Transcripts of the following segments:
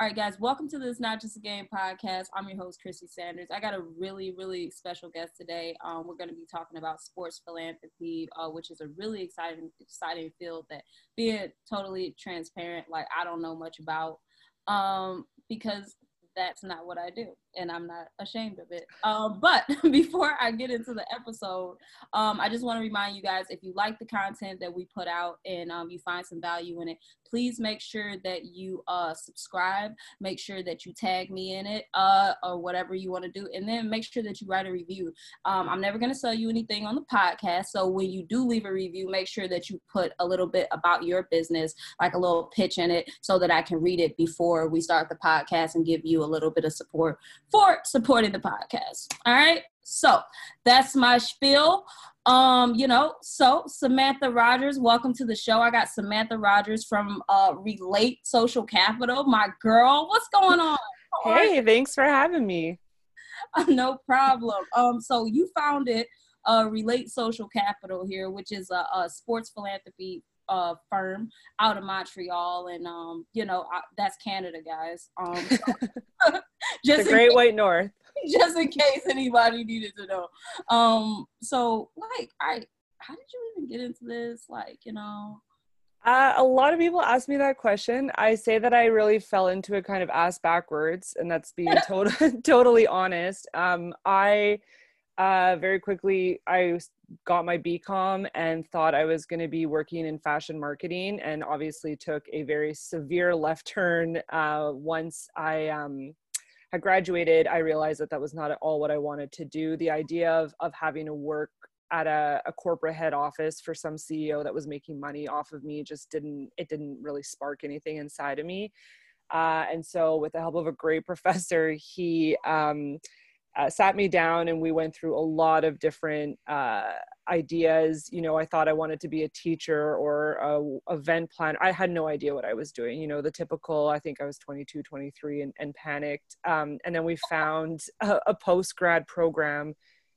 All right, guys, welcome to this Not Just a Game podcast. I'm your host, Chrissy Sanders. I got a really, really special guest today. Um, we're going to be talking about sports philanthropy, uh, which is a really exciting, exciting field that, being totally transparent, like I don't know much about, um, because that's not what I do, and I'm not ashamed of it. Um, but before I get into the episode, um, I just want to remind you guys if you like the content that we put out and um, you find some value in it, please make sure that you uh, subscribe. Make sure that you tag me in it uh, or whatever you want to do, and then make sure that you write a review. Um, I'm never going to sell you anything on the podcast, so when you do leave a review, make sure that you put a little bit about your business, like a little pitch in it, so that I can read it before we start the podcast and give you a little bit of support for supporting the podcast. All right. So that's my spiel. Um, you know, so Samantha Rogers, welcome to the show. I got Samantha Rogers from uh Relate Social Capital. My girl, what's going on? Hey, thanks for having me. no problem. Um, so you founded uh Relate Social Capital here, which is a, a sports philanthropy uh, firm out of Montreal, and um, you know I, that's Canada, guys. Um, just the Great White North. Just in case anybody needed to know. Um, so like, I how did you even get into this? Like, you know. Uh, a lot of people ask me that question. I say that I really fell into it kind of ass backwards, and that's being totally totally honest. Um, I uh, very quickly I got my BCom and thought I was going to be working in fashion marketing, and obviously took a very severe left turn uh, once I um, had graduated. I realized that that was not at all what I wanted to do. The idea of of having to work at a, a, corporate head office for some CEO that was making money off of me just didn't it didn't really spark anything inside of me. Uh, and so, with the help of a great professor, he um, uh, sat me down and we went through a lot of different uh, ideas. You know i thought i wanted to be a teacher or a event planner i had no idea what i was doing you know the typical i think i was 22 23 and, and panicked um, and then we found a, a post grad program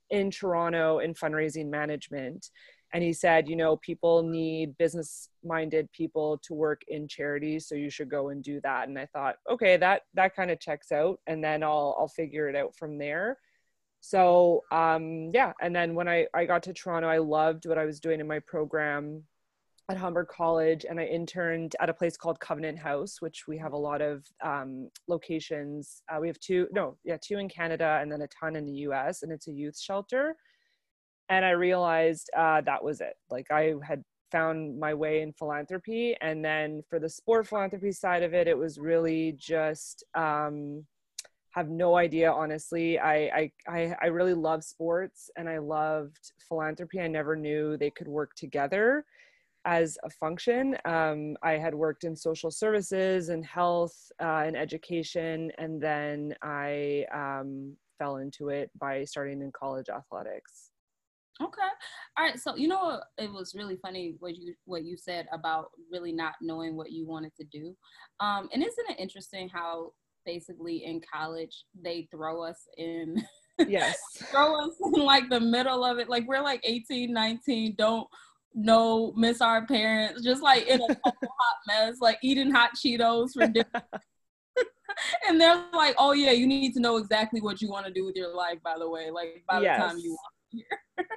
in toronto in fundraising management and he said you know people need business minded people to work in charities so you should go and do that. And i thought okay that that kind of checks out and then i'll i'll figure it out from there. So um yeah and then when i i got to toronto i loved what i was doing in my program at Humber College and I interned at a place called Covenant House, which we have a lot of um, locations. Uh, we have two, no, yeah, two in Canada and then a ton in the US, and it's a youth shelter and i realized uh, that was it. Like i had found my way in philanthropy and then for the sport philanthropy side of it it was really just um, have no idea honestly. I, I i really love sports and i loved philanthropy. I never knew they could work together as a function. Um, i had worked in social services and health uh, and education and then i um, fell into it by starting in college athletics Okay. All right. So you know it was really funny what you what you said about really not knowing what you wanted to do. Um, and isn't it interesting how basically in college they throw us in yes throw us in like the middle of it like we're like 18 19 don't know miss our parents just like in a hot mess like eating hot cheetos for dinner and they're like oh yeah you need to know exactly what you want to do with your life by the way like by yes. the time you want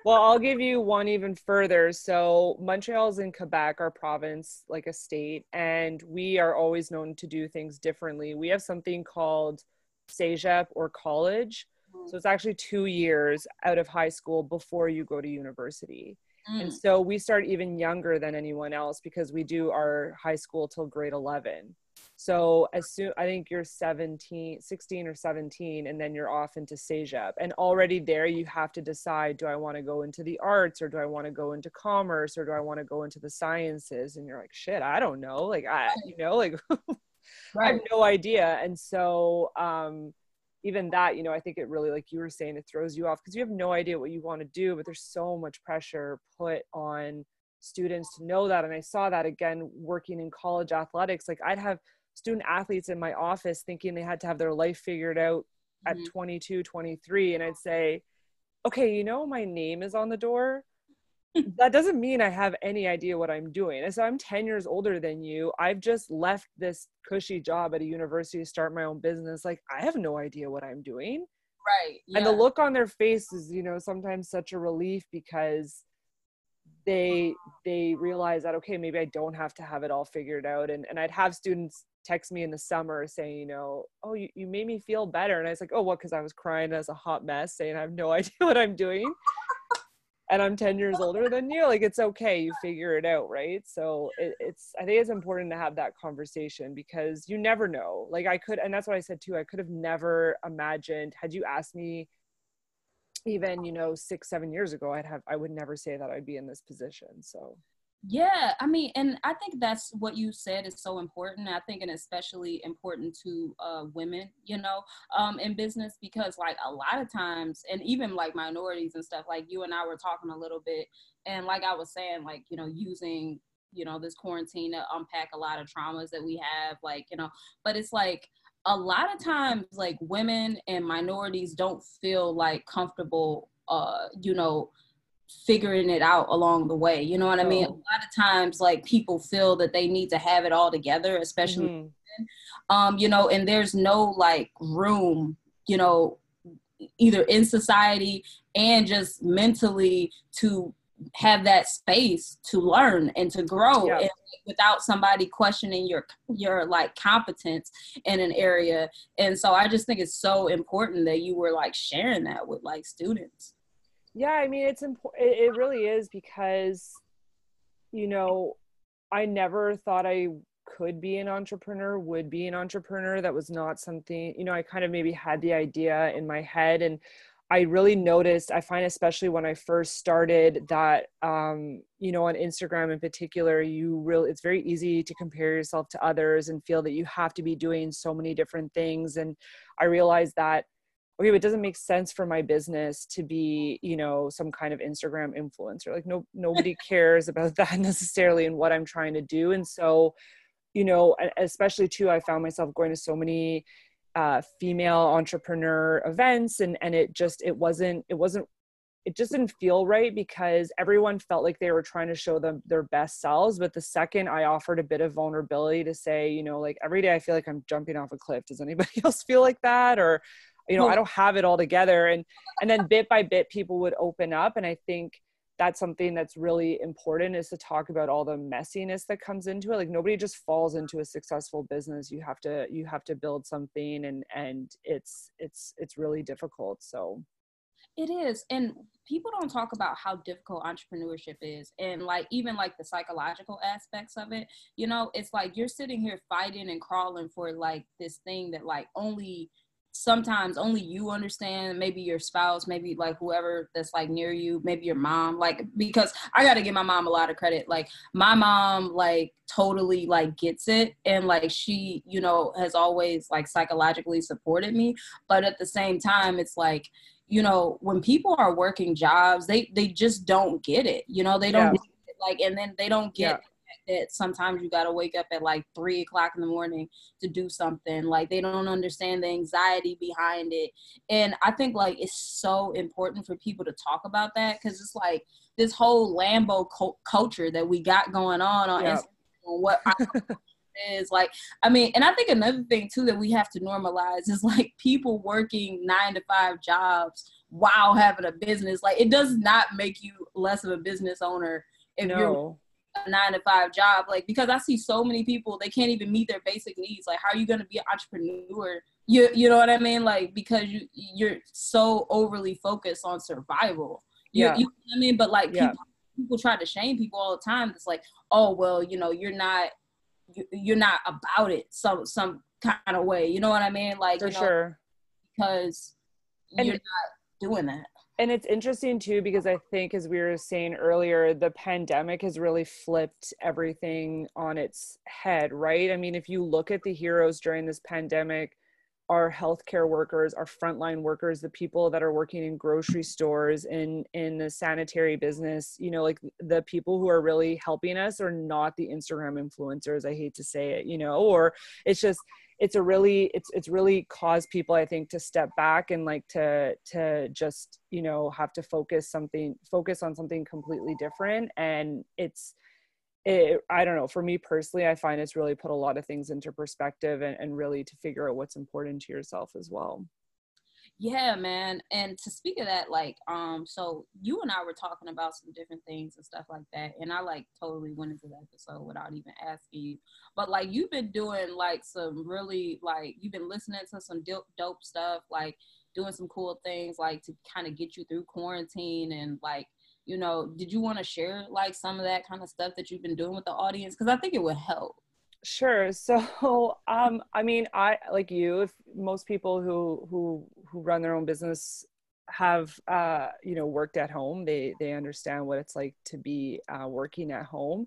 well, I'll give you one even further. So Montreal's in Quebec, our province, like a state, and we are always known to do things differently. We have something called CEGEP or college. So it's actually two years out of high school before you go to university. Mm. And so we start even younger than anyone else because we do our high school till grade 11. So as soon I think you're 17, 16 or 17, and then you're off into CEGEP. And already there you have to decide, do I want to go into the arts or do I want to go into commerce or do I want to go into the sciences? And you're like, shit, I don't know. Like I, you know, like right. I have no idea. And so um even that, you know, I think it really, like you were saying, it throws you off because you have no idea what you want to do, but there's so much pressure put on students to know that. And I saw that again working in college athletics. Like I'd have student athletes in my office thinking they had to have their life figured out mm-hmm. at 22 23 and i'd say okay you know my name is on the door that doesn't mean I have any idea what I'm doing. And so I'm 10 years older than you, I've just left this cushy job at a university to start my own business. Like, I have no idea what I'm doing. Right. Yeah. And the look on their face is, you know, sometimes such a relief because they they realize that okay maybe i don't have to have it all figured out and and i'd have students text me in the summer saying you know oh you, you made me feel better and i was like oh what because i was crying as a hot mess saying i have no idea what i'm doing and I'm 10 years older than you, like it's okay, you figure it out, right? So it, it's, I think it's important to have that conversation because you never know. Like I could, and that's what I said too, I could have never imagined, had you asked me even, you know, six, seven years ago, I'd have, I would never say that I'd be in this position. So yeah, I mean, and I think that's what you said is so important. I think, and especially important to uh, women, you know, um, in business because, like, a lot of times, and even like minorities and stuff, like you and I were talking a little bit, and like I was saying, like, you know, using, you know, this quarantine to unpack a lot of traumas that we have, like, you know, but it's like, a lot of times like women and minorities don't feel like comfortable uh you know figuring it out along the way. You know what I mean? A lot of times, like people feel that they need to have it all together, especially, mm-hmm. um, you know, and there's no like room, you know, either in society and just mentally to have that space to learn and to grow yeah. and without somebody questioning your your like competence in an area and so i just think it's so important that you were like sharing that with like students yeah i mean it's important it really is because you know i never thought i could be an entrepreneur would be an entrepreneur. That was not something you know i kind of maybe had the idea in my head. And i really noticed i find especially when i first started that um, you know on instagram in particular you really it's very easy to compare yourself to others and feel that you have to be doing so many different things. And i realized that okay but it doesn't make sense for my business to be you know some kind of instagram influencer. Like no nobody cares about that necessarily and what i'm trying to do. And so you know especially too i found myself going to so many uh, female entrepreneur events and and it just it wasn't it wasn't it just didn't feel right because everyone felt like they were trying to show them their best selves. But the second i offered a bit of vulnerability to say you know like every day i feel like i'm jumping off a cliff. Does anybody else feel like that? Or you know i don't have it all together. And and then bit by bit people would open up. And i think that's something that's really important is to talk about all the messiness that comes into it. Like nobody just falls into a successful business. You have to you have to build something and and it's it's it's really difficult. So. It is. And people don't talk about how difficult entrepreneurship is and like even like the psychological aspects of it. You know it's like you're sitting here fighting and crawling for like this thing that like only sometimes only you understand maybe your spouse maybe like whoever that's like near you maybe your mom like because i got to give my mom a lot of credit like my mom like totally like gets it and like she you know has always like psychologically supported me but at the same time it's like you know when people are working jobs they they just don't get it you know they don't yeah. like and then they don't get yeah that sometimes you got to wake up at like three o'clock in the morning to do something. Like they don't understand the anxiety behind it. And I think like it's so important for people to talk about that because it's like this whole Lambo co- culture that we got going on on yep. Instagram. What is like i mean and i think another thing too that we have to normalize is like people working nine to five jobs while having a business like it does not make you less of a business owner if no. you're a nine to five job like because i see so many people they can't even meet their basic needs. Like how are you going to be an entrepreneur? You you know what i mean? Like because you you're so overly focused on survival. You, yeah. you know what i mean? But like yeah. people, people try to shame people all the time. It's like oh well you know you're not you're not about it some some kind of way. You know what i mean? Like for you know, sure. because and you're not doing that and it's interesting too because i think as we were saying earlier the pandemic has really flipped everything on its head right? I mean if you look at the heroes during this pandemic our healthcare workers, our frontline workers, the people that are working in grocery stores, in in the sanitary business, you know, like the people who are really helping us are not the Instagram influencers. I hate to say it, you know, or it's just it's a really it's it's really caused people i think to step back and like to to just you know have to focus something focus on something completely different and it's it, I don't know, for me personally, I find it's really put a lot of things into perspective and, and really to figure out what's important to yourself as well. Yeah, man. And to speak of that, like, um, so you and I were talking about some different things and stuff like that. And I like totally went into the episode without even asking you. But like you've been doing like some really like you've been listening to some dope dope stuff, like doing some cool things like to kind of get you through quarantine and like you know, did you want to share like some of that kind of stuff that you've been doing with the audience? Because I think it would help. Sure. So, um, I mean, I like you. If most people who who who run their own business have uh, you know worked at home, they they understand what it's like to be uh, working at home.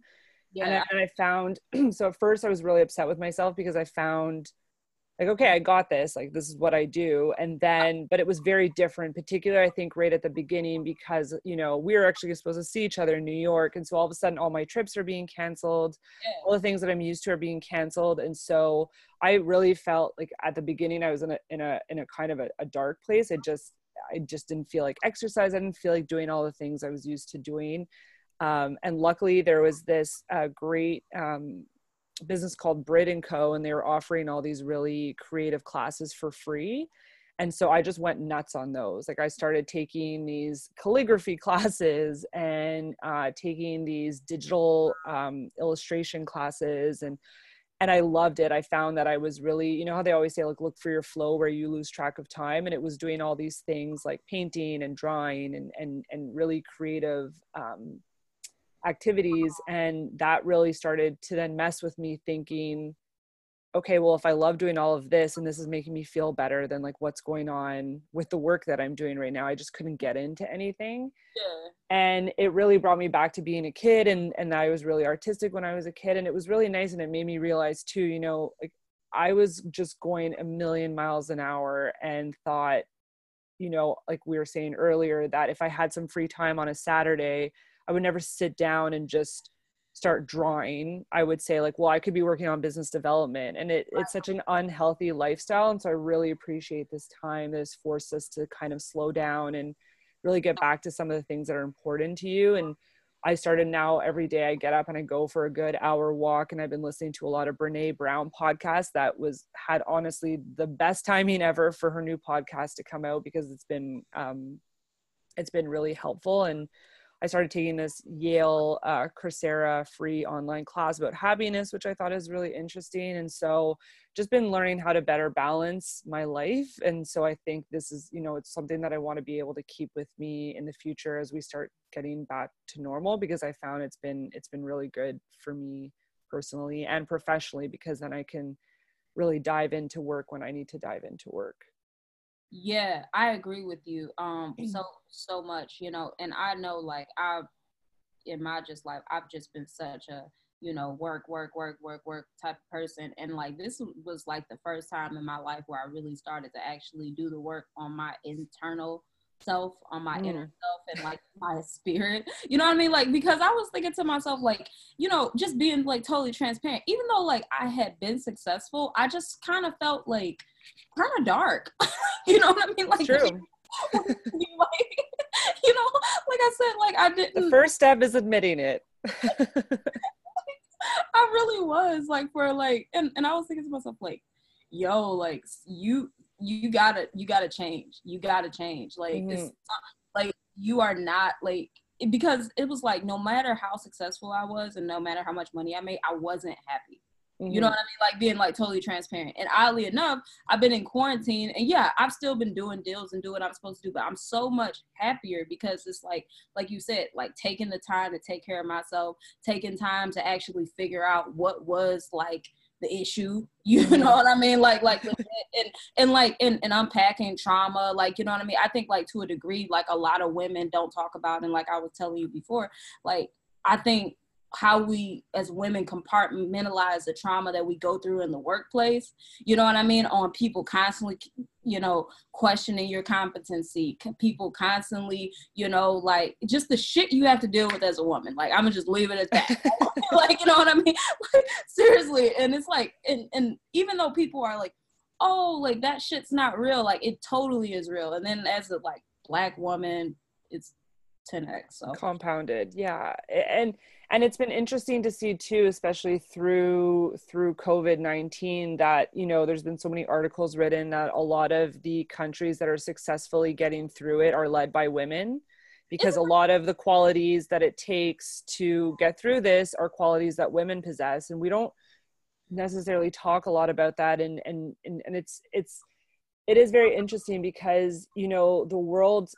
Yeah. And I, and I found so at first I was really upset with myself because I found like okay i got this like this is what i do and then but it was very different particularly i think right at the beginning because you know we were actually supposed to see each other in new york and so all of a sudden all my trips are being canceled yeah. all the things that i'm used to are being canceled and so i really felt like at the beginning i was in a in a in a kind of a, a dark place it just i just didn't feel like exercise i didn't feel like doing all the things i was used to doing um, and luckily there was this uh, great um, business called Brit and Co. and they were offering all these really creative classes for free. And so I just went nuts on those. Like I started taking these calligraphy classes and uh, taking these digital um, illustration classes and and I loved it. I found that I was really, you know how they always say like look for your flow where you lose track of time and it was doing all these things like painting and drawing and and and really creative um, activities and that really started to then mess with me thinking okay well if i love doing all of this and this is making me feel better then like what's going on with the work that i'm doing right now i just couldn't get into anything yeah. and it really brought me back to being a kid and and i was really artistic when i was a kid and it was really nice and it made me realize too you know like i was just going a million miles an hour and thought you know like we were saying earlier that if i had some free time on a saturday I would never sit down and just start drawing. I would say like, well, I could be working on business development, and it, it's such an unhealthy lifestyle. And so I really appreciate this time that has forced us to kind of slow down and really get back to some of the things that are important to you. And I started now every day I get up and I go for a good hour walk and I've been listening to a lot of Brene Brown podcasts that was had honestly the best timing ever for her new podcast to come out because it's been um it's been really helpful and I started taking this Yale uh, Coursera free online class about happiness, which I thought is really interesting. And so just been learning how to better balance my life. And so I think this is, you know, it's something that I want to be able to keep with me in the future as we start getting back to normal because I found it's been it's been really good for me personally and professionally because then I can really dive into work when I need to dive into work. Yeah, I agree with you. Um, so so much, you know, and I know like I, in my just life, I've just been such a you know work, work, work, work, work type of person, and like this was like the first time in my life where I really started to actually do the work on my internal self on my mm. inner self and like my spirit you know what i mean like because i was thinking to myself like you know just being like totally transparent even though like i had been successful i just kind of felt like kind of dark. You know what i mean? Like true. like, you know like i said like i didn't the first step is admitting it. I really was like for like and, and i was thinking to myself like yo like you you gotta you gotta change. You gotta change. Like mm-hmm. it's not, like you are not like because it was like no matter how successful i was and no matter how much money i made i wasn't happy mm-hmm. you know what i mean like being like totally transparent and oddly enough i've been in quarantine and yeah i've still been doing deals and doing what i'm supposed to do but i'm so much happier because it's like like you said like taking the time to take care of myself taking time to actually figure out what was like the issue you mm-hmm. know what i mean like like and and like and, and unpacking trauma like you know what i mean i think like to a degree like a lot of women don't talk about and like i was telling you before like i think how we as women compartmentalize the trauma that we go through in the workplace you know what i mean? On people constantly you know questioning your competency people constantly you know like just the shit you have to deal with as a woman. Like i'm gonna just leave it at that. Like you know what i mean? Like, seriously. And it's like and, and even though people are like oh like that shit's not real like it totally is real. And then as a like black woman it's 10x so. Compounded. Yeah. And and it's been interesting to see too especially through through covid-19 that you know there's been so many articles written that a lot of the countries that are successfully getting through it are led by women. Because a lot of the qualities that it takes to get through this are qualities that women possess. And we don't necessarily talk a lot about that. And and and, and it's it's it is very interesting because you know the world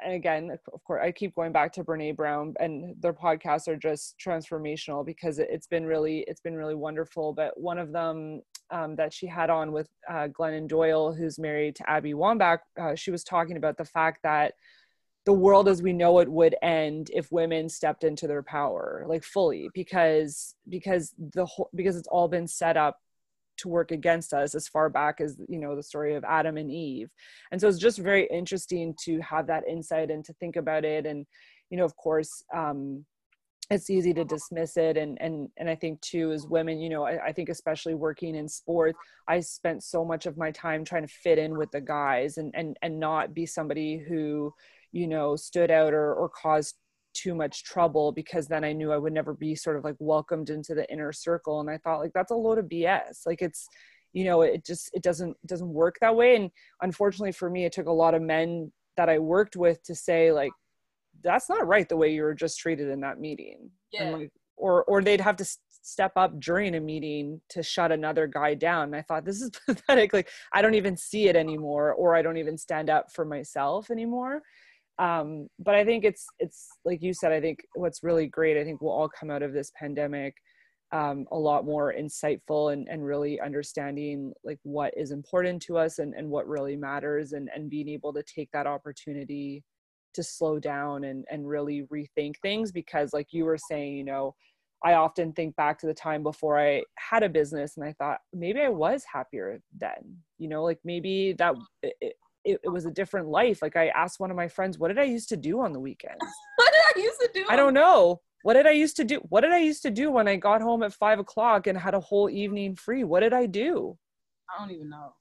and again, of course, I keep going back to Brene Brown, and their podcasts are just transformational because it's been really, it's been really wonderful. But one of them um, that she had on with uh, Glennon Doyle, who's married to Abby Wambach, uh, she was talking about the fact that the world as we know it would end if women stepped into their power like fully because because the whole because it's all been set up to work against us as far back as you know the story of adam and eve. And so it's just very interesting to have that insight and to think about it. And you know of course um it's easy to dismiss it. And and and i think too as women you know I, I, think especially working in sport i spent so much of my time trying to fit in with the guys and and and not be somebody who you know stood out or or caused too much trouble because then I knew I would never be sort of like welcomed into the inner circle. And I thought like that's a load of BS. Like it's, you know, it just it doesn't it doesn't work that way. And unfortunately for me, it took a lot of men that I worked with to say like that's not right the way you were just treated in that meeting. Yeah. Like, or or they'd have to step up during a meeting to shut another guy down. And I thought this is pathetic. Like I don't even see it anymore, or I don't even stand up for myself anymore um, but i think it's it's like you said i think what's really great i think we'll all come out of this pandemic um, a lot more insightful and, and really understanding like what is important to us and, and what really matters and, and being able to take that opportunity to slow down and, and really rethink things because like you were saying you know i often think back to the time before i had a business and i thought maybe i was happier then you know like maybe that it, it, was a different life. Like I asked one of my friends, what did I used to do on the weekends? what did I used to do? I don't know. What did I used to do? What did I used to do when I got home at five o'clock and had a whole evening free? What did I do? I don't even know.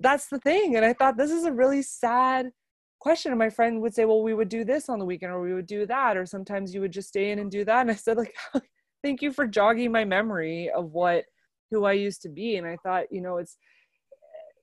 That's the thing. And I thought this is a really sad question. And my friend would say, well, we would do this on the weekend or we would do that. Or sometimes you would just stay in and do that. And I said, like, thank you for jogging my memory of what, who I used to be. And I thought, you know, it's,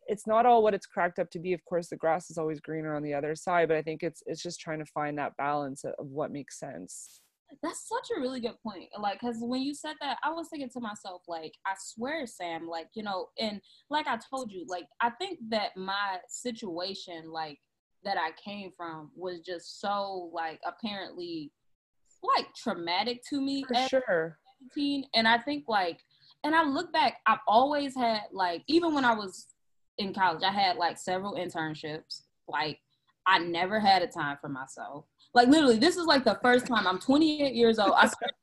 it's not all what it's cracked up to be of course the grass is always greener on the other side but i think it's it's just trying to find that balance of what makes sense. That's such a really good point like because when you said that i was thinking to myself like i swear sam like you know and like i told you like i think that my situation like that i came from was just so like apparently like traumatic to me For sure. 17 and i think like and i look back i've always had like even when i was in college, I had like several internships. Like I never had a time for myself. Like literally, this is like the first time I'm 28 years old. I started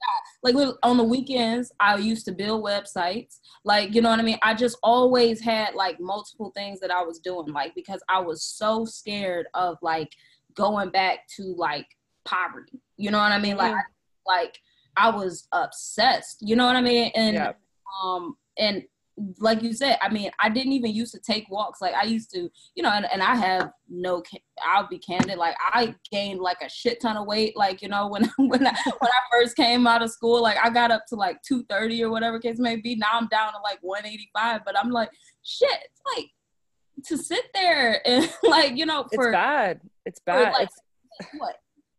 like on the weekends. I used to build websites. Like you know what I mean. I just always had like multiple things that I was doing. Like because I was so scared of like going back to like poverty. You know what I mean? Like mm-hmm. like I was obsessed. You know what I mean? And yeah. um and like you said, I mean, I didn't even used to take walks. Like I used to, you know, and, and I have no, I'll be candid. Like I gained like a shit ton of weight. Like, you know, when, when I, when I first came out of school, like I got up to like 230 or whatever case may be. Now I'm down to like 185, but I'm like, shit, like to sit there and like, you know, for, it's bad. It's bad. Like, it's what,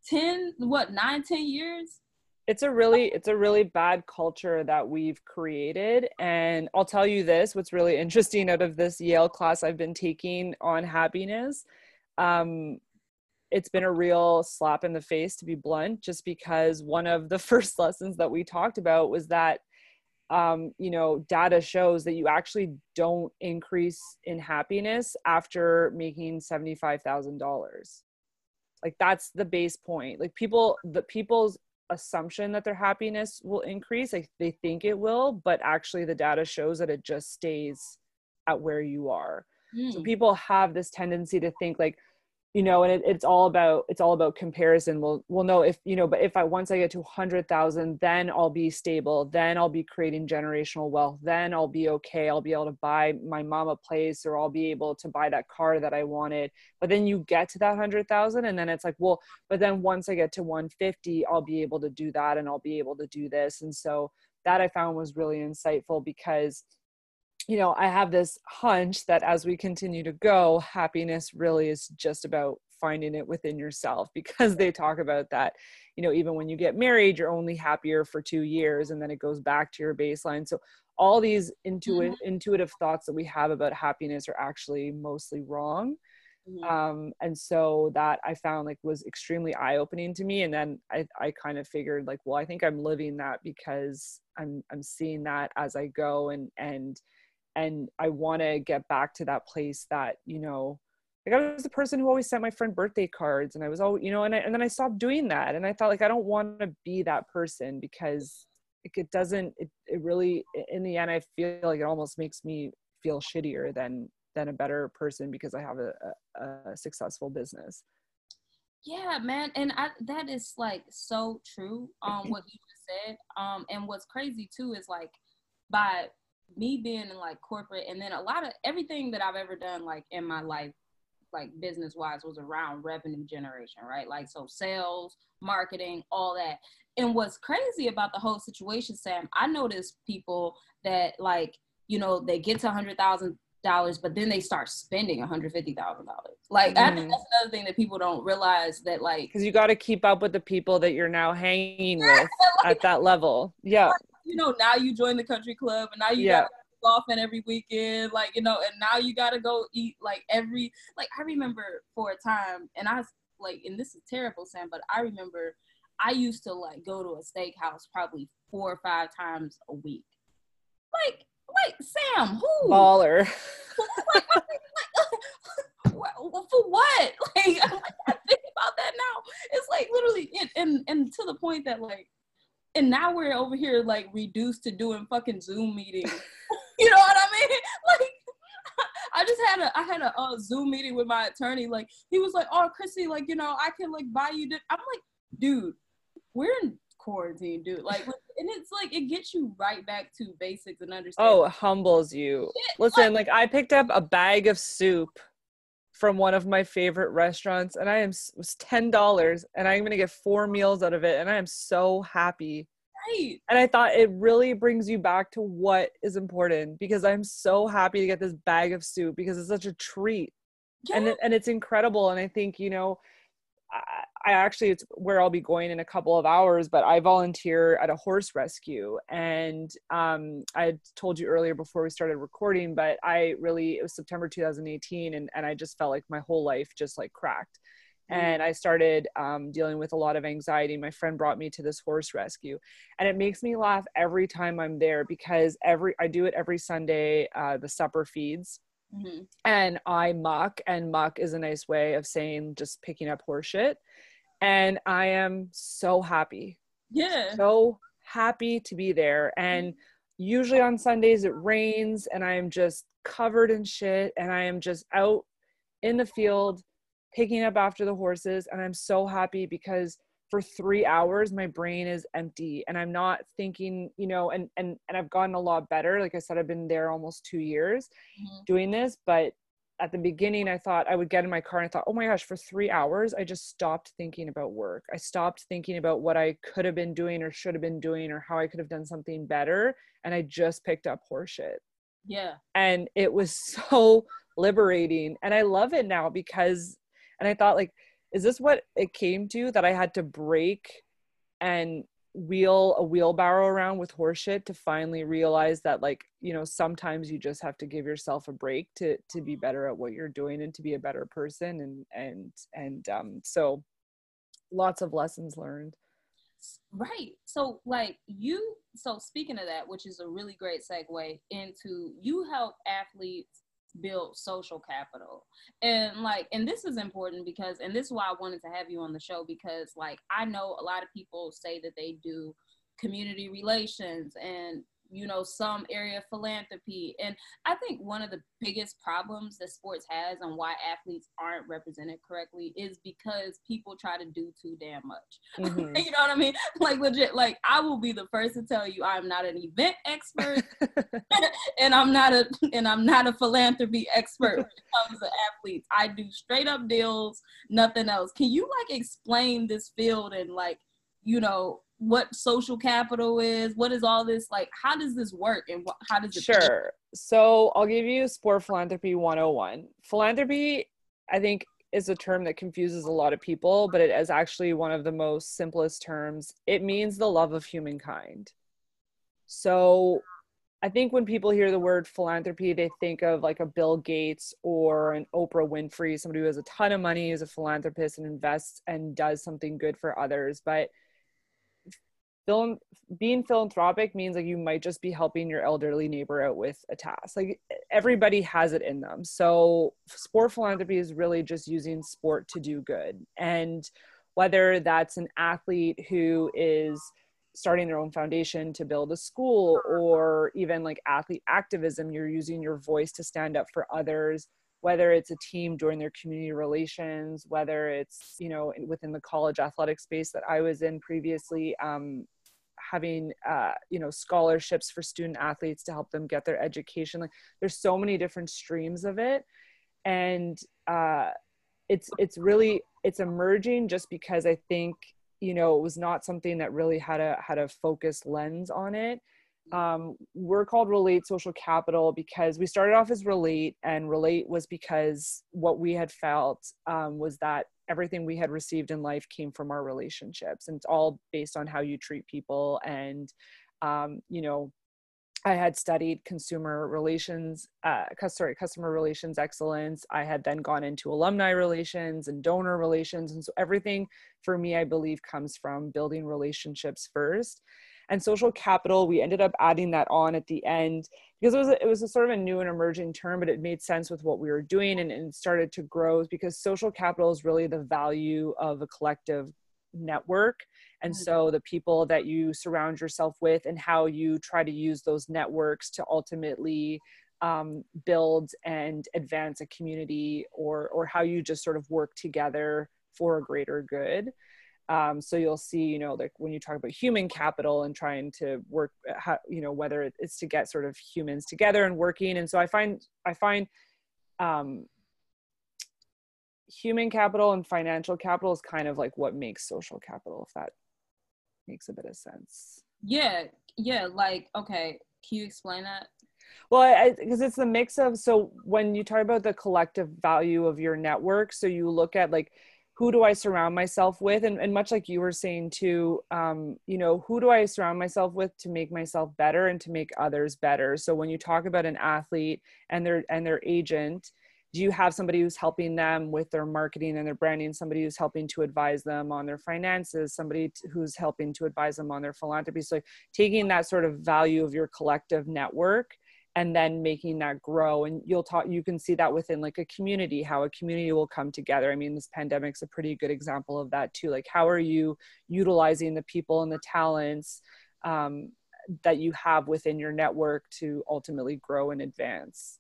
10, what, nine, 10 years? It's a really it's a really bad culture that we've created and i'll tell you this what's really interesting out of this yale class i've been taking on happiness um, it's been a real slap in the face to be blunt just because one of the first lessons that we talked about was that um, you know data shows that you actually don't increase in happiness after making $75000 like that's the base point. Like people the people's assumption that their happiness will increase like they think it will but actually the data shows that it just stays at where you are mm. so people have this tendency to think like you know and it, it's all about it's all about comparison. We'll we'll know if you know but if i once i get to 100000 then i'll be stable then i'll be creating generational wealth then i'll be okay i'll be able to buy my mom a place or i'll be able to buy that car that i wanted. But then you get to that 100000 and then it's like well but then once i get to 150 i'll be able to do that and i'll be able to do this. And so that i found was really insightful because you know, I have this hunch that as we continue to go, happiness really is just about finding it within yourself because they talk about that. You know, even when you get married, you're only happier for two years and then it goes back to your baseline. So, all these intuitive, mm-hmm. intuitive thoughts that we have about happiness are actually mostly wrong. Mm-hmm. Um, and so that I found like was extremely eye opening to me. And then I, I kind of figured like, well, I think I'm living that because I'm, I'm seeing that as I go and, and, and I want to get back to that place that you know like I was the person who always sent my friend birthday cards and I was always you know and I, and then I stopped doing that and I thought like I don't want to be that person because like, it doesn't it, it really in the end I feel like it almost makes me feel shittier than than a better person because I have a, a, a successful business. Yeah man and I, that is like so true um what you just said um and what's crazy too is like by me being in like corporate and then a lot of everything that I've ever done like in my life like business wise was around revenue generation, right? Like so sales, marketing, all that. And what's crazy about the whole situation, Sam, I notice people that like, you know, they get to a hundred thousand dollars, but then they start spending a hundred fifty thousand dollars. Like mm. I think mm. that's another thing that people don't realize that like because you got to keep up with the people that you're now hanging with like, at that level. Yeah, you know, now you join the country club and now you yeah. got golfing every weekend, like, you know, and now you gotta go eat like every like I remember for a time and I was like and this is terrible, Sam, but I remember I used to like go to a steakhouse probably four or five times a week. Like like Sam, who baller. like, for what? Like, I think about that now. It's like literally, and, and and to the point that like and now we're over here like reduced to doing fucking Zoom meetings. you know what I mean? Like I just had a I had a uh, Zoom meeting with my attorney. Like he was like, "Oh, Chrissy, like you know, I can like buy you." Di-. I'm like, dude, we're in quarantine, dude. Like, and it's like it gets you right back to basics and understanding. Oh, it humbles you. Shit, Listen, like, like I picked up a bag of soup from one of my favorite restaurants and I am was ten dollars and I'm gonna get four meals out of it and I am so happy. Right. And I thought it really brings you back to what is important because I'm so happy to get this bag of soup because it's such a treat. Yeah. And and it's incredible and I think, you know, I actually it's where I'll be going in a couple of hours, but I volunteer at a horse rescue, and um, I told you earlier before we started recording, but I really it was September 2018, and and I just felt like my whole life just like cracked, mm. and I started um, dealing with a lot of anxiety. My friend brought me to this horse rescue, and it makes me laugh every time I'm there because every I do it every Sunday. Uh, the supper feeds. Mm-hmm. And I muck, and muck is a nice way of saying just picking up horse shit and I am so happy. Yeah. So happy to be there. And usually on Sundays it rains and I am just covered in shit and I am just out in the field picking up after the horses and I'm so happy because for 3 hours my brain is empty and I'm not thinking, you know, and and and I've gotten a lot better. Like I said I've been there almost 2 years mm-hmm. doing this, but at the beginning i thought i would get in my car and i thought oh my gosh for three hours i just stopped thinking about work i stopped thinking about what i could have been doing or should have been doing or how i could have done something better and i just picked up horseshit yeah and it was so liberating and i love it now because and i thought like is this what it came to that i had to break and wheel a wheelbarrow around with horseshit to finally realize that like you know sometimes you just have to give yourself a break to to be better at what you're doing and to be a better person and and and um so lots of lessons learned. Right. So like you so speaking of that which is a really great segue into you help athletes build social capital. And like and this is important because and this is why i wanted to have you on the show because like i know a lot of people say that they do community relations and you know some area of philanthropy. And i think one of the biggest problems that sports has and why athletes aren't represented correctly is because people try to do too damn much. Mm-hmm. you know what i mean? Like legit like i will be the first to tell you i'm not an event expert and i'm not a and i'm not a philanthropy expert when it comes to athletes. I do straight up deals nothing else. Can you like explain this field and like you know what social capital is what is all this like how does this work and wh- how does it sure. so i'll give you sport philanthropy 101 philanthropy i think is a term that confuses a lot of people but it is actually one of the most simplest terms. It means the love of humankind. So i think when people hear the word philanthropy they think of like a bill gates or an oprah winfrey somebody who has a ton of money is a philanthropist and invests and does something good for others. But film being philanthropic means like you might just be helping your elderly neighbor out with a task. Like everybody has it in them. So sport philanthropy is really just using sport to do good. And whether that's an athlete who is starting their own foundation to build a school or even like athlete activism you're using your voice to stand up for others whether it's a team doing their community relations whether it's you know within the college athletic space that i was in previously um, having uh, you know scholarships for student athletes to help them get their education. Like there's so many different streams of it. And uh, it's it's really it's emerging just because i think you know it was not something that really had a had a focused lens on it um, we're called relate social capital because we started off as relate and relate was because what we had felt um, was that everything we had received in life came from our relationships and it's all based on how you treat people and um, you know I had studied consumer relations, uh, sorry, customer relations excellence. I had then gone into alumni relations and donor relations. And so everything for me, I believe, comes from building relationships first and social capital we ended up adding that on at the end because it was a, it was a sort of a new and emerging term but it made sense with what we were doing and, and started to grow because social capital is really the value of a collective network and mm-hmm. so the people that you surround yourself with and how you try to use those networks to ultimately um, build and advance a community or or how you just sort of work together for a greater good um, so you'll see you know like when you talk about human capital and trying to work uh, how, you know whether it's to get sort of humans together and working. And so i find i find um, human capital and financial capital is kind of like what makes social capital if that makes a bit of sense. Yeah yeah like okay can you explain that? Well because it's the mix of so when you talk about the collective value of your network so you look at like who do I surround myself with? And, and much like you were saying too, um, you know, who do I surround myself with to make myself better and to make others better? So when you talk about an athlete and their and their agent, do you have somebody who's helping them with their marketing and their branding somebody who's helping to advise them on their finances somebody who's helping to advise them on their philanthropy so taking that sort of value of your collective network and then making that grow and you'll talk you can see that within like a community how a community will come together i mean this pandemic's a pretty good example of that too like how are you utilizing the people and the talents um, that you have within your network to ultimately grow and advance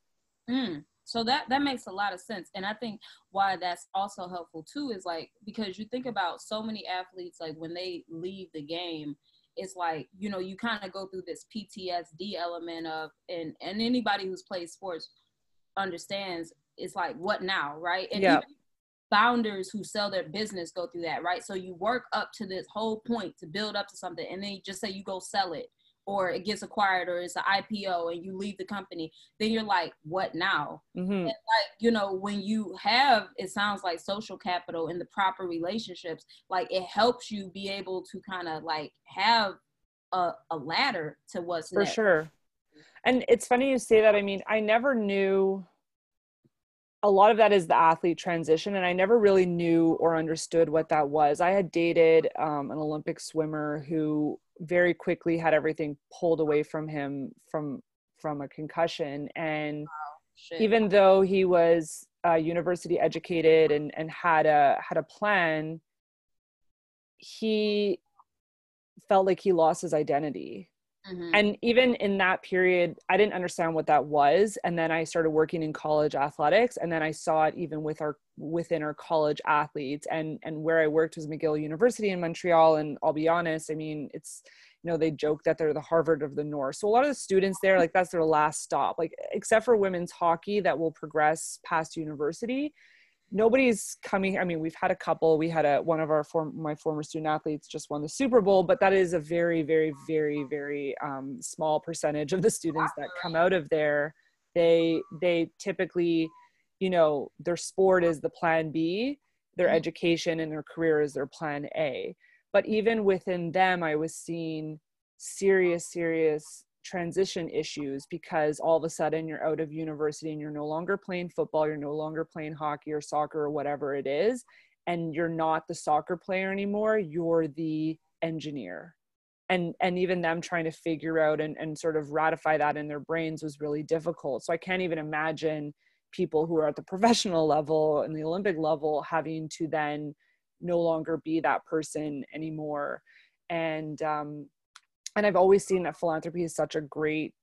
mm. so that that makes a lot of sense and i think why that's also helpful too is like because you think about so many athletes like when they leave the game it's like you know you kind of go through this PTSD element of and and anybody who's played sports understands it's like what now right? And founders who sell their business go through that right? So you work up to this whole point to build up to something and then you just say you go sell it or it gets acquired or it's an IPO and you leave the company, then you're like, what now? Mm-hmm. like, you know, when you have, it sounds like social capital in the proper relationships, like it helps you be able to kind of like have a, a ladder to what's for next. sure. And it's funny you say that. I mean, I never knew a lot of that is the athlete transition and i never really knew or understood what that was i had dated um, an olympic swimmer who very quickly had everything pulled away from him from from a concussion and wow. Even though he was uh, university educated and and had a had a plan he felt like he lost his identity Mhm. and even in that period i didn't understand what that was and then i started working in college athletics and then i saw it even with our within our college athletes and and where i worked was mcgill university in montreal and i'll be honest i mean it's you know they joke that they're the harvard of the north so a lot of the students there like that's their last stop like except for women's hockey that will progress past university nobody's coming i mean we've had a couple. We had a one of our form my former student athletes just won the super bowl but that is a very very very very um, small percentage of the students that come out of there. They they typically you know their sport is the plan b their Mhm. education and their career is their plan a. But even within them i was seeing serious serious transition issues because all of a sudden you're out of university and you're no longer playing football you're no longer playing hockey or soccer or whatever it is and you're not the soccer player anymore you're the engineer. And and even them trying to figure out and, and sort of ratify that in their brains was really difficult. So i can't even imagine people who are at the professional level and the olympic level having to then no longer be that person anymore. And um and i've always seen that philanthropy is such a great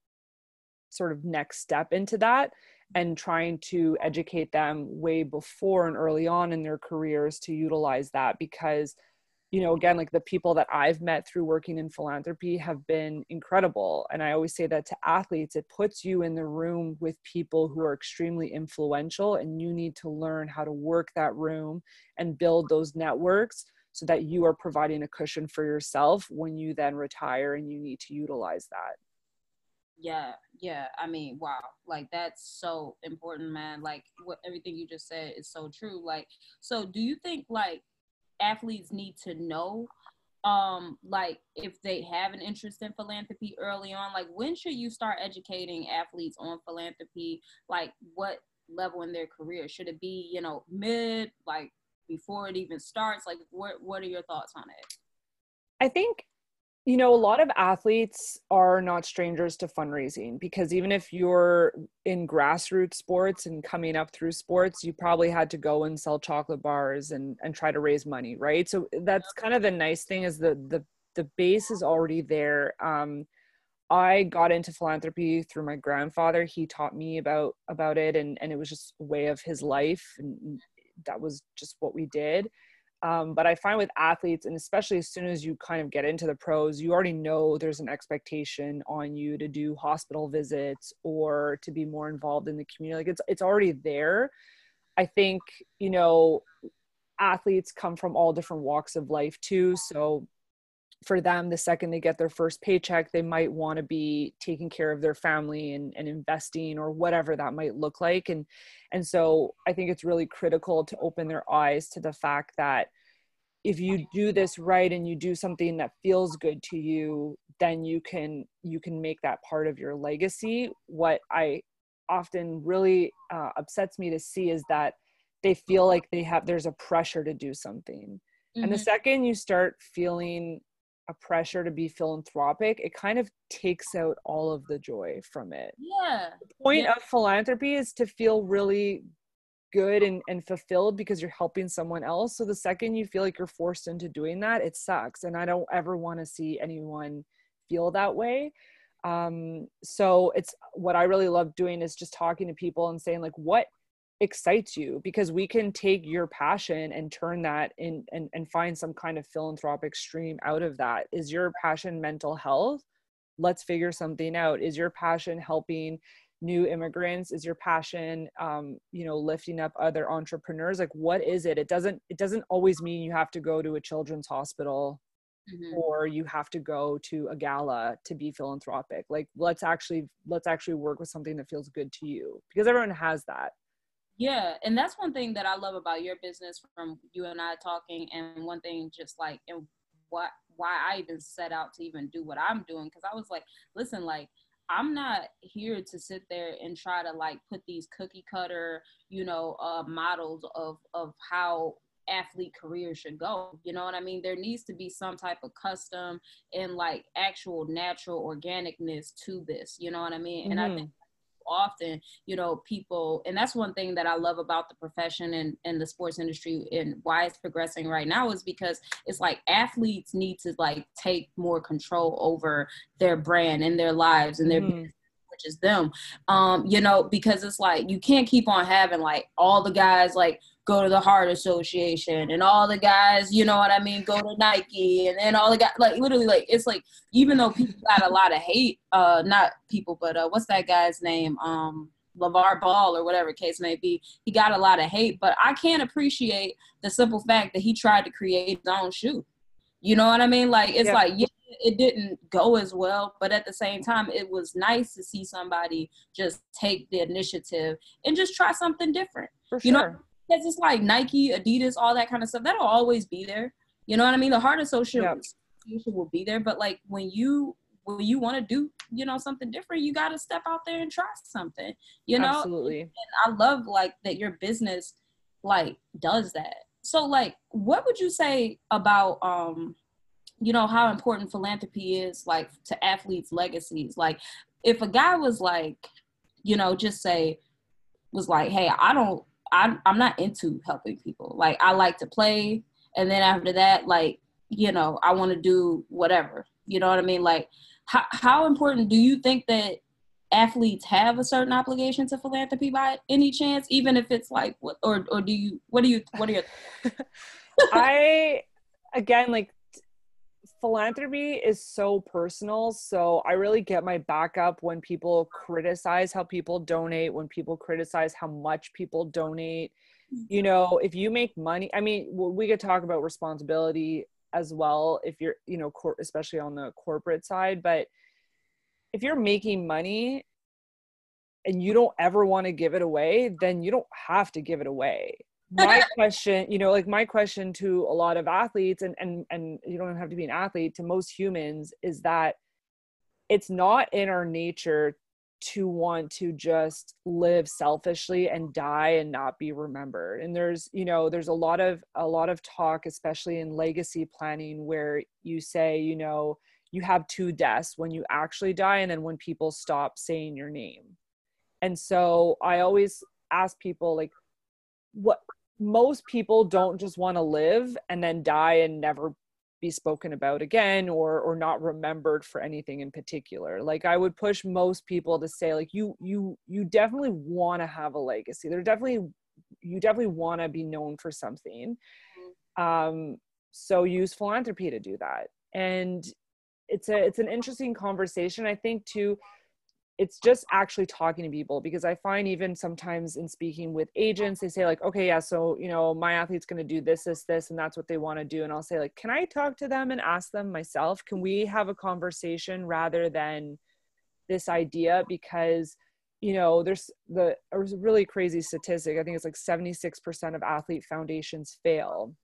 sort of next step into that and trying to educate them way before and early on in their careers to utilize that because you know again like the people that i've met through working in philanthropy have been incredible. And i always say that to athletes it puts you in the room with people who are extremely influential and you need to learn how to work that room and build those networks so that you are providing a cushion for yourself when you then retire and you need to utilize that Yeah, yeah. I mean, wow. Like that's so important, man. Like what everything you just said is so true. Like, so do you think like athletes need to know um like if they have an interest in philanthropy early on like when should you start educating athletes on philanthropy like what level in their career should it be you know mid like before it even starts like what what are your thoughts on it I think, you know, a lot of athletes are not strangers to fundraising because even if you're in grassroots sports and coming up through sports, you probably had to go and sell chocolate bars and, and try to raise money, right? So that's kind of the nice thing is the the the base is already there. Um, I got into philanthropy through my grandfather. He taught me about about it, and and it was just a way of his life, and that was just what we did. Um, but I find with athletes, and especially as soon as you kind of get into the pros, you already know there's an expectation on you to do hospital visits or to be more involved in the community. Like it's it's already there. I think you know athletes come from all different walks of life too, so for them the second they get their first paycheck they might want to be taking care of their family and, and investing or whatever that might look like and and so i think it's really critical to open their eyes to the fact that if you do this right and you do something that feels good to you then you can you can make that part of your legacy what i often really uh, upsets me to see is that they feel like they have there's a pressure to do something and the Mhm. second you start feeling a pressure to be philanthropic, it kind of takes out all of the joy from it. yeah The point Yeah. of philanthropy is to feel really good and, and fulfilled because you're helping someone else. So the second you feel like you're forced into doing that, it sucks. And I don't ever want to see anyone feel that way. Um, so it's what I really love doing is just talking to people and saying, like, what excites you because we can take your passion and turn that in and, and find some kind of philanthropic stream out of that. Is your passion mental health? Let's figure something out. Is your passion helping new immigrants? Is your passion um, you know lifting up other entrepreneurs? Like what is it? It doesn't it doesn't always mean you have to go to a children's hospital Mhm. or you have to go to a gala to be philanthropic. Like let's actually let's actually work with something that feels good to you because everyone has that Yeah, and that's one thing that I love about your business from you and I talking, and one thing just like and what why I even set out to even do what I'm doing because I was like, listen, like I'm not here to sit there and try to like put these cookie cutter, you know, uh, models of of how athlete career should go. You know what I mean? There needs to be some type of custom and like actual natural organicness to this. You know what I mean? And I Mhm. think often, you know, people, and that's one thing that I love about the profession and, and the sports industry and why it's progressing right now is because it's like athletes need to like take more control over their brand and their lives and their mm-hmm. which is them. Um, you know, because it's like you can't keep on having like all the guys like go to the Heart Association, and all the guys, you know what I mean, go to Nike, and then all the guys, like literally, like it's like even though people got a lot of hate, uh, not people, but uh, what's that guy's name, um, LaVar Ball or whatever case may be, he got a lot of hate, but I can't appreciate the simple fact that he tried to create his own shoe. You know what I mean? Like it's yeah. like yeah, it didn't go as well, but at the same time, it was nice to see somebody just take the initiative and just try something different. For sure. You know, because it's like Nike, Adidas, all that kind of stuff. That'll always be there. You know what I mean? The Heart Association yep. will be there, but like when you when you want to do you know something different, you got to step out there and try something. You know, absolutely. And I love like that your business like does that. So like, what would you say about um, you know, how important philanthropy is like to athletes' legacies? Like, if a guy was like, you know, just say was like, hey, I don't I'm I'm not into helping people. Like I like to play, and then after that, like you know, I want to do whatever. You know what I mean? Like, how how important do you think that athletes have a certain obligation to philanthropy by any chance, even if it's like what or or do you what do you what are your I again like philanthropy is so personal. So I really get my back up when people criticize how people donate, when people criticize how much people donate. Mm. You know, if you make money, I mean, we could talk about responsibility as well if you're, you know, cor- especially on the corporate side, but if you're making money and you don't ever want to give it away, then you don't have to give it away my question you know like my question to a lot of athletes and and and you don't have to be an athlete to most humans is that it's not in our nature to want to just live selfishly and die and not be remembered. And there's you know there's a lot of a lot of talk especially in legacy planning where you say you know you have two deaths when you actually die and then when people stop saying your name. And so i always ask people like what most people don't just want to live and then die and never be spoken about again or or not remembered for anything in particular. Like i would push most people to say like you you you definitely want to have a legacy. There definitely you definitely want to be known for something. Mm-hmm. um so use philanthropy to do that. And it's a it's an interesting conversation i think too it's just actually talking to people because I find even sometimes in speaking with agents, they say like, okay, yeah, so you know, my athlete's going to do this, this, this, and that's what they want to do. And I'll say like, can I talk to them and ask them myself? Can we have a conversation rather than this idea? Because you know, there's the a really crazy statistic. I think it's like 76% of athlete foundations fail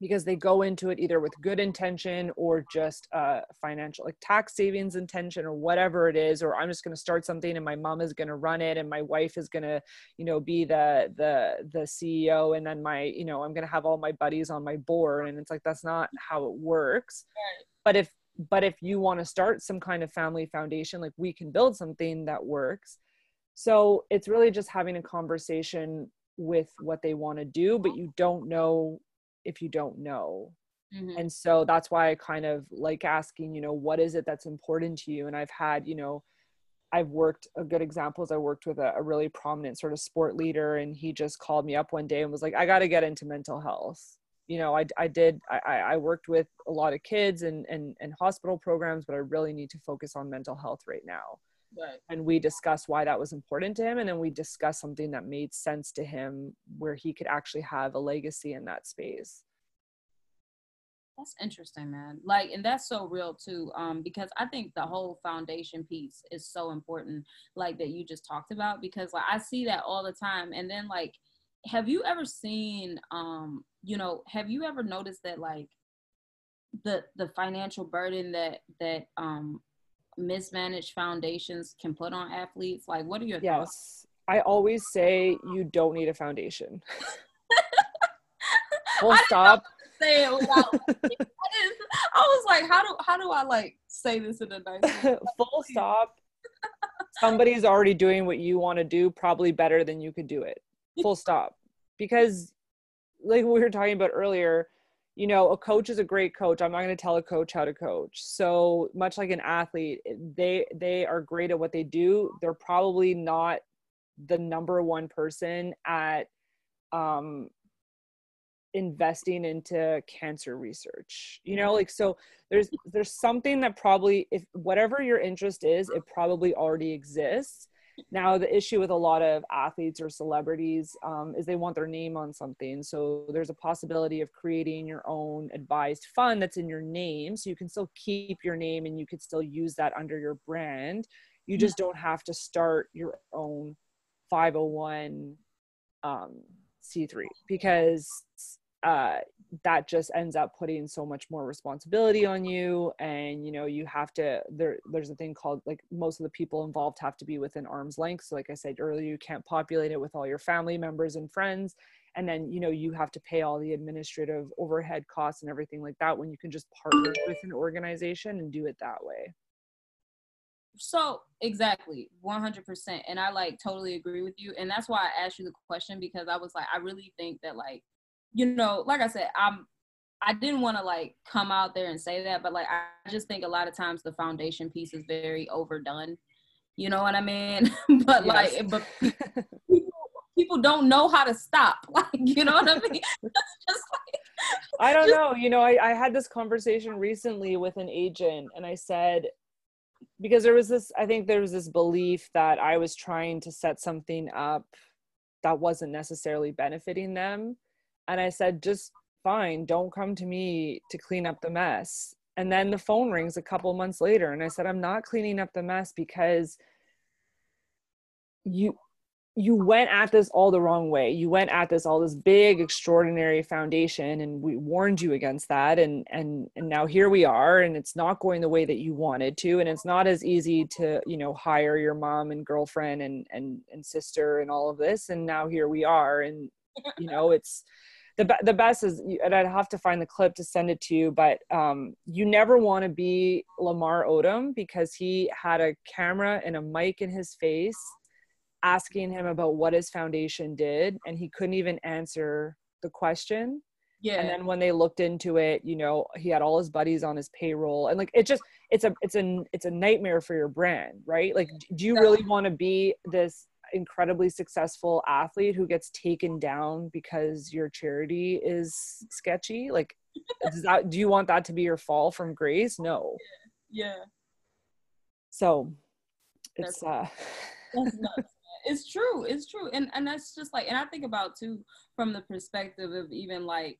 because they go into it either with good intention or just uh, financial like tax savings intention or whatever it is or i'm just going to start something and my mom is going to run it and my wife is going to you know be the the the ceo and then my you know i'm going to have all my buddies on my board. And it's like that's not how it works. But if but if you want to start some kind of family foundation like we can build something that works. So it's really just having a conversation with what they want to do but you don't know if you don't know. Mm-hmm. and so that's why i kind of like asking you know what is it that's important to you? And i've had you know i've worked a good example is i worked with a, a really prominent sort of sport leader and he just called me up one day and was like i got to get into mental health. You know i, I did I, I worked with a lot of kids and, and and hospital programs but i really need to focus on mental health right now Right. And we discussed why that was important to him. And then we discussed something that made sense to him where he could actually have a legacy in that space. That's interesting, man. Like, and that's so real too, um, because I think the whole foundation piece is so important, like that you just talked about, because like I see that all the time. And then like, have you ever seen, um, you know, have you ever noticed that like the the financial burden that that um mismanaged foundations can put on athletes? Like, what are your yes. thoughts? I always say you don't need a foundation. Full stop. Say it without. I was like, how do how do I like say this in a nice? Way? Full stop. somebody's already doing what you want to do probably better than you could do it full stop because like we were talking about earlier you know a coach is a great coach. I'm not going to tell a coach how to coach. So much like an athlete they they are great at what they do. They're probably not the number one person at um investing into cancer research. You know like so there's there's something that probably if whatever your interest is it probably already exists now the issue with a lot of athletes or celebrities um, is they want their name on something. So there's a possibility of creating your own advised fund that's in your name. So you can still keep your name and you could still use that under your brand. You just don't have to start your own 501 um, c3 because uh, that just ends up putting so much more responsibility on you. And you know you have to there there's a thing called like most of the people involved have to be within arm's length. So like i said earlier you can't populate it with all your family members and friends. And then you know you have to pay all the administrative overhead costs and everything like that when you can just partner with an organization and do it that way. So exactly 100% and i like totally agree with you. And that's why i asked you the question because i was like i really think that like you know, like I said, I'm I didn't want to like come out there and say that, but like I just think a lot of times the foundation piece is very overdone. You know what I mean? but yes. like, but people, people don't know how to stop. Like, you know what I mean? just like, I don't just, know. You know, I, I had this conversation recently with an agent, and I said because there was this, I think there was this belief that I was trying to set something up that wasn't necessarily benefiting them and I said, just fine, don't come to me to clean up the mess. And then the phone rings a couple months later, and I said, I'm not cleaning up the mess because you you went at this all the wrong way you went at this all this big extraordinary foundation and we warned you against that and and and now here we are and it's not going the way that you wanted to and it's not as easy to you know hire your mom and girlfriend and and and sister and all of this and now here we are and you know it's the the best is and I'd have to find the clip to send it to you but um, you never want to be Lamar Odom because he had a camera and a mic in his face asking him about what his foundation did and he couldn't even answer the question. Yeah. and then when they looked into it you know he had all his buddies on his payroll and like it just it's a it's a it's a nightmare for your brand right? Like do you really want to be this incredibly successful athlete who gets taken down because your charity is sketchy? Like does that do you want that to be your fall from grace? No. Yeah, yeah. so it's that's, uh that's it's true. It's true. And and that's just like and i think about too from the perspective of even like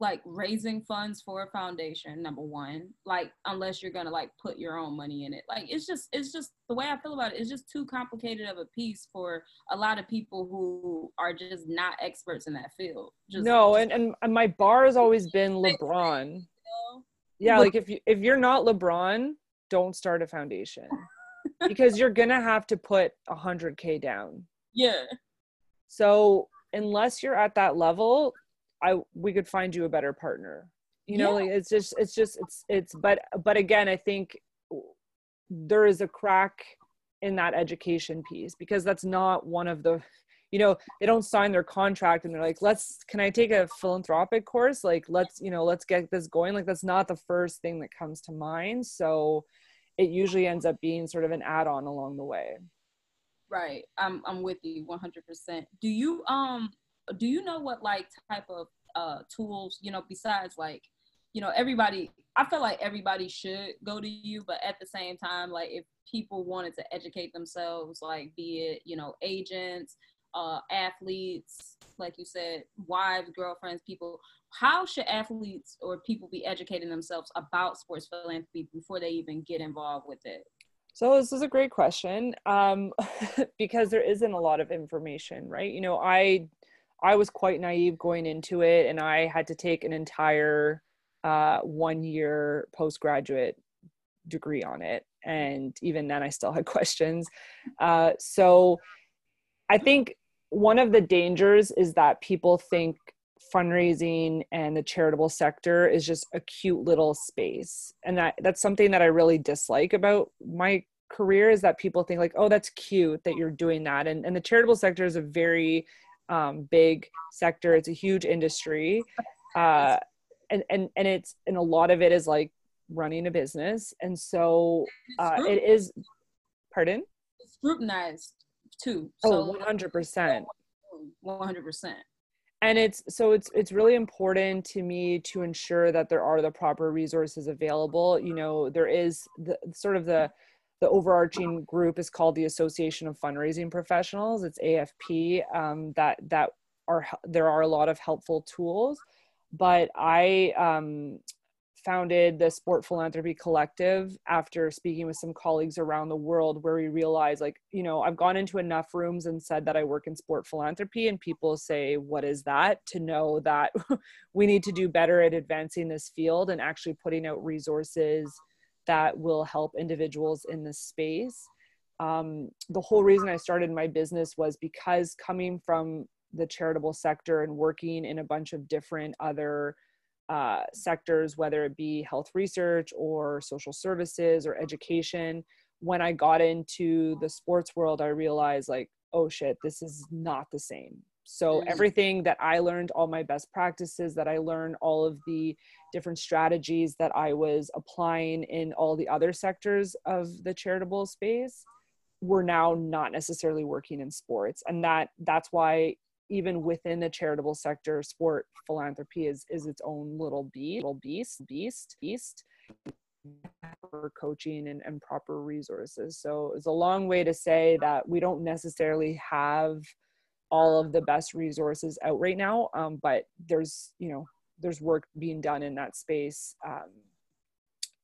like raising funds for a foundation number one like unless you're gonna like put your own money in it. Like it's just it's just the way i feel about it it's just too complicated of a piece for a lot of people who are just not experts in that field. Just, no and, and my bar has always been lebron. yeah like if you if you're not lebron don't start a foundation. Because you're gonna have to put a hundred k down. Yeah. So unless you're at that level I we could find you a better partner. You know, yeah. like it's just it's just it's it's but but again, I think there is a crack in that education piece because that's not one of the you know they don't sign their contract and they're like let's can i take a philanthropic course? Like let's you know let's get this going. Like that's not the first thing that comes to mind. So it usually ends up being sort of an add-on along the way. Right. I'm i'm with you 100% do you um do you know what like type of uh tools you know besides like you know everybody i feel like everybody should go to you but at the same time like if people wanted to educate themselves like be it you know agents uh athletes like you said wives girlfriends people how should athletes or people be educating themselves about sports philanthropy before they even get involved with it so this is a great question um, because there isn't a lot of information, right? You know, I I was quite naive going into it, and I had to take an entire uh, one year postgraduate degree on it. And even then, I still had questions. Uh, so I think one of the dangers is that people think fundraising and the charitable sector is just a cute little space and that that's something that i really dislike about my career is that people think like oh that's cute that you're doing that and, and the charitable sector is a very um, big sector. It's a huge industry. Uh, and, and and it's and a lot of it is like running a business. And so uh, it is pardon? scrutinized too. Oh 100% 100% and it's so it's it's really important to me to ensure that there are the proper resources available. You know there is the sort of the the overarching group is called the association of fundraising professionals it's afp um, that that are there are a lot of helpful tools but i um, founded the Sport Philanthropy Collective after speaking with some colleagues around the world where we realized like, you know, I've gone into enough rooms and said that I work in sport philanthropy and people say, "What is that?" to know that we need to do better at advancing this field and actually putting out resources that will help individuals in this space. Um, the whole reason I started my business was because coming from the charitable sector and working in a bunch of different other uh, sectors, whether it be health research or social services or education. When I got into the sports world, I realized, like, oh shit, this is not the same. So, mm-hmm. everything that I learned, all my best practices that I learned, all of the different strategies that I was applying in all the other sectors of the charitable space were now not necessarily working in sports and that that's why even within the charitable sector, sport philanthropy is is its own little beast, little beast, beast, beast for coaching and, and proper resources. So it's a long way to say that we don't necessarily have all of the best resources out right now. Um, but there's, you know, there's work being done in that space. Um,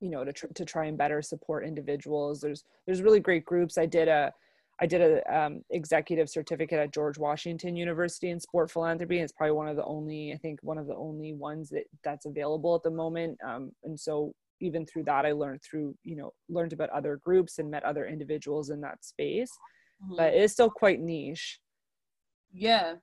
you know, to, tr- to try and better support individuals. There's, there's really great groups. I did a, I did a um, executive certificate at George Washington University in sport philanthropy. And it's probably one of the only, I think, one of the only ones that that's available at the moment. Um, and so even through that, I learned through, you know, learned about other groups and met other individuals in that space. Mm-hmm. But it is still quite niche. Yeah.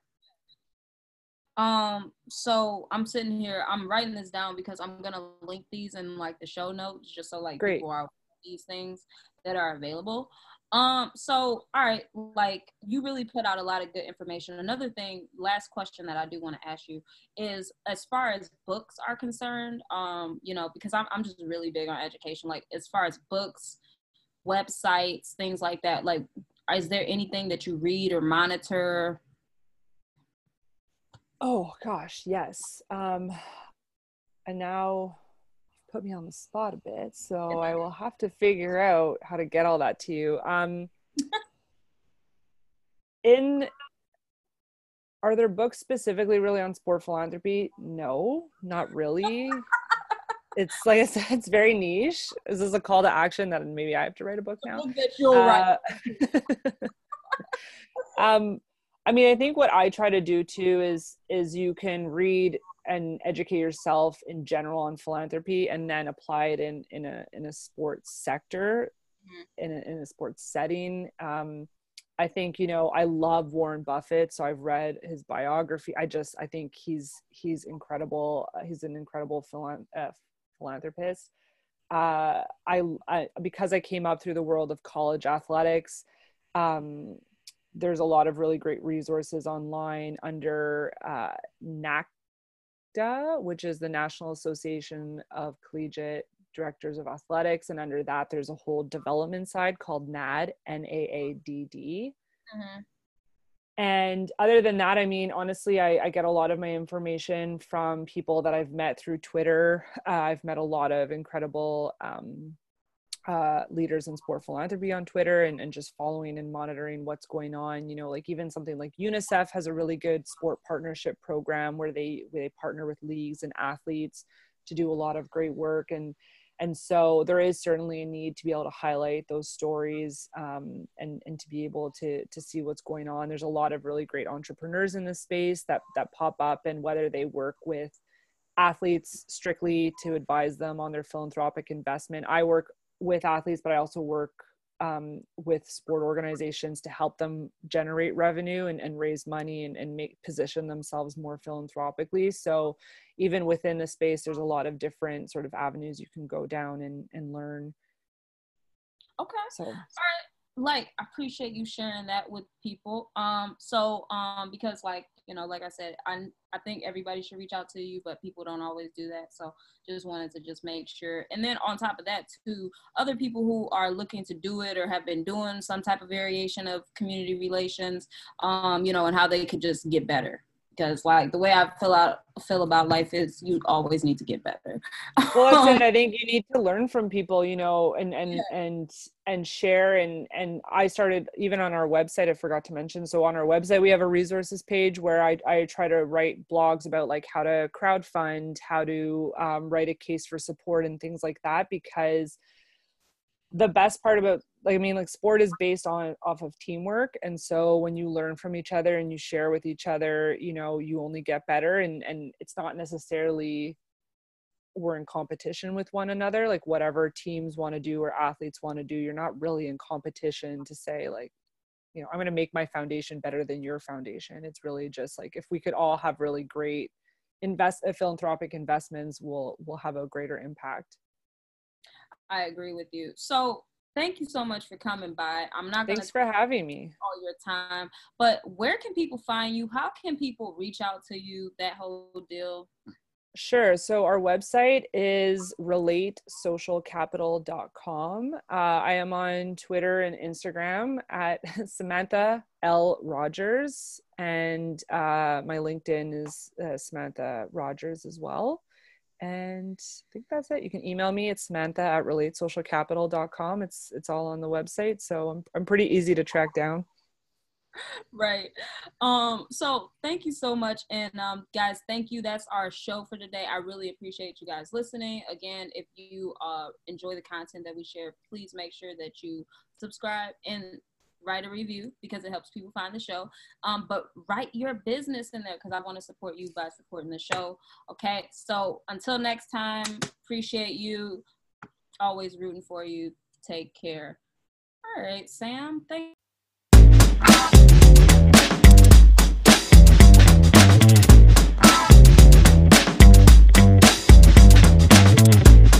Um, so I'm sitting here, I'm writing this down because I'm gonna link these in like the show notes just so like Great. people are these things that are available. Um, so all right, like you really put out a lot of good information. Another thing, last question that I do want to ask you is as far as books are concerned, um, you know, because I'm I'm just really big on education, like as far as books, websites, things like that, like is there anything that you read or monitor? Oh gosh, yes. Um and now put me on the spot a bit, so I will have to figure out how to get all that to you. Um, in are there books specifically really on sport philanthropy? No, not really. it's like I said, it's very niche. Is this a call to action that maybe I have to write a book now? That You're uh, um, I mean, I think what I try to do too is is you can read and educate yourself in general on philanthropy and then apply it in in a in a sports sector mm-hmm. in, a, in a sports setting. Um, i think you know i love warren buffett so i've read his biography. I just i think he's he's incredible uh, he's an incredible philan- uh, philanthropist. Uh, I, I because i came up through the world of college athletics um, there's a lot of really great resources online under uh, NAC NACDA, which is the National Association of Collegiate Directors of Athletics. And under that, there's a whole development side called NAAD, N A A D D. Mm-hmm. And other than that, I mean, honestly, I, I, get a lot of my information from people that I've met through Twitter. Uh, I've met a lot of incredible um, uh, leaders in sport philanthropy on Twitter and, and just following and monitoring what's going on. You know, like even something like UNICEF has a really good sport partnership program where they where they partner with leagues and athletes to do a lot of great work and and so there is certainly a need to be able to highlight those stories um, and and to be able to to see what's going on. There's a lot of really great entrepreneurs in this space that that pop up and whether they work with athletes strictly to advise them on their philanthropic investment. I work with athletes, but I also work um, with sport organizations to help them generate revenue and, and raise money and, and make position themselves more philanthropically. So even within the space, there's a lot of different sort of avenues you can go down and, and learn. Okay. So. All right like I appreciate you sharing that with people. Um, so um, because like you know, like I said, I I think everybody should reach out to you, but people don't always do that. So just wanted to just make sure. And then on top of that, too, other people who are looking to do it or have been doing some type of variation of community relations, um, you know, and how they could just get better because like the way I feel out feel about life is you always need to get better. well, it. I think you need to learn from people, you know, and and yeah. and and share and and I started even on our website. I forgot to mention. So on our website, we have a resources page where I I try to write blogs about like how to crowd fund, how to um, write a case for support, and things like that because the best part about like i mean like sport is based on off of teamwork. And so when you learn from each other and you share with each other you know you only get better. And and it's not necessarily we're in competition with one another. Like whatever teams want to do or athletes want to do you're not really in competition to say like you know i'm going to make my foundation better than your foundation. It's really just like if we could all have really great invest uh, philanthropic investments we'll we'll have a greater impact. I agree with you. So thank you so much for coming by. I'm not going to thanks for having me all your time, but where can people find you? How can people reach out to you? That whole deal. Sure. So our website is relatesocialcapital.com. Uh, I am on Twitter and Instagram at Samantha L. Rogers, and uh, my LinkedIn is uh, Samantha Rogers as well. And I think that's it. You can email me. It's Samantha at relatesocialcapital.com. It's it's all on the website. So I'm I'm pretty easy to track down. Right. Um, so thank you so much. And um guys, thank you. That's our show for today. I really appreciate you guys listening. Again, if you uh enjoy the content that we share, please make sure that you subscribe and write a review because it helps people find the show. Um, but write your business in there because I want to support you by supporting the show. Okay. So until next time, appreciate you. Always rooting for you. Take care. All right, Sam. Thank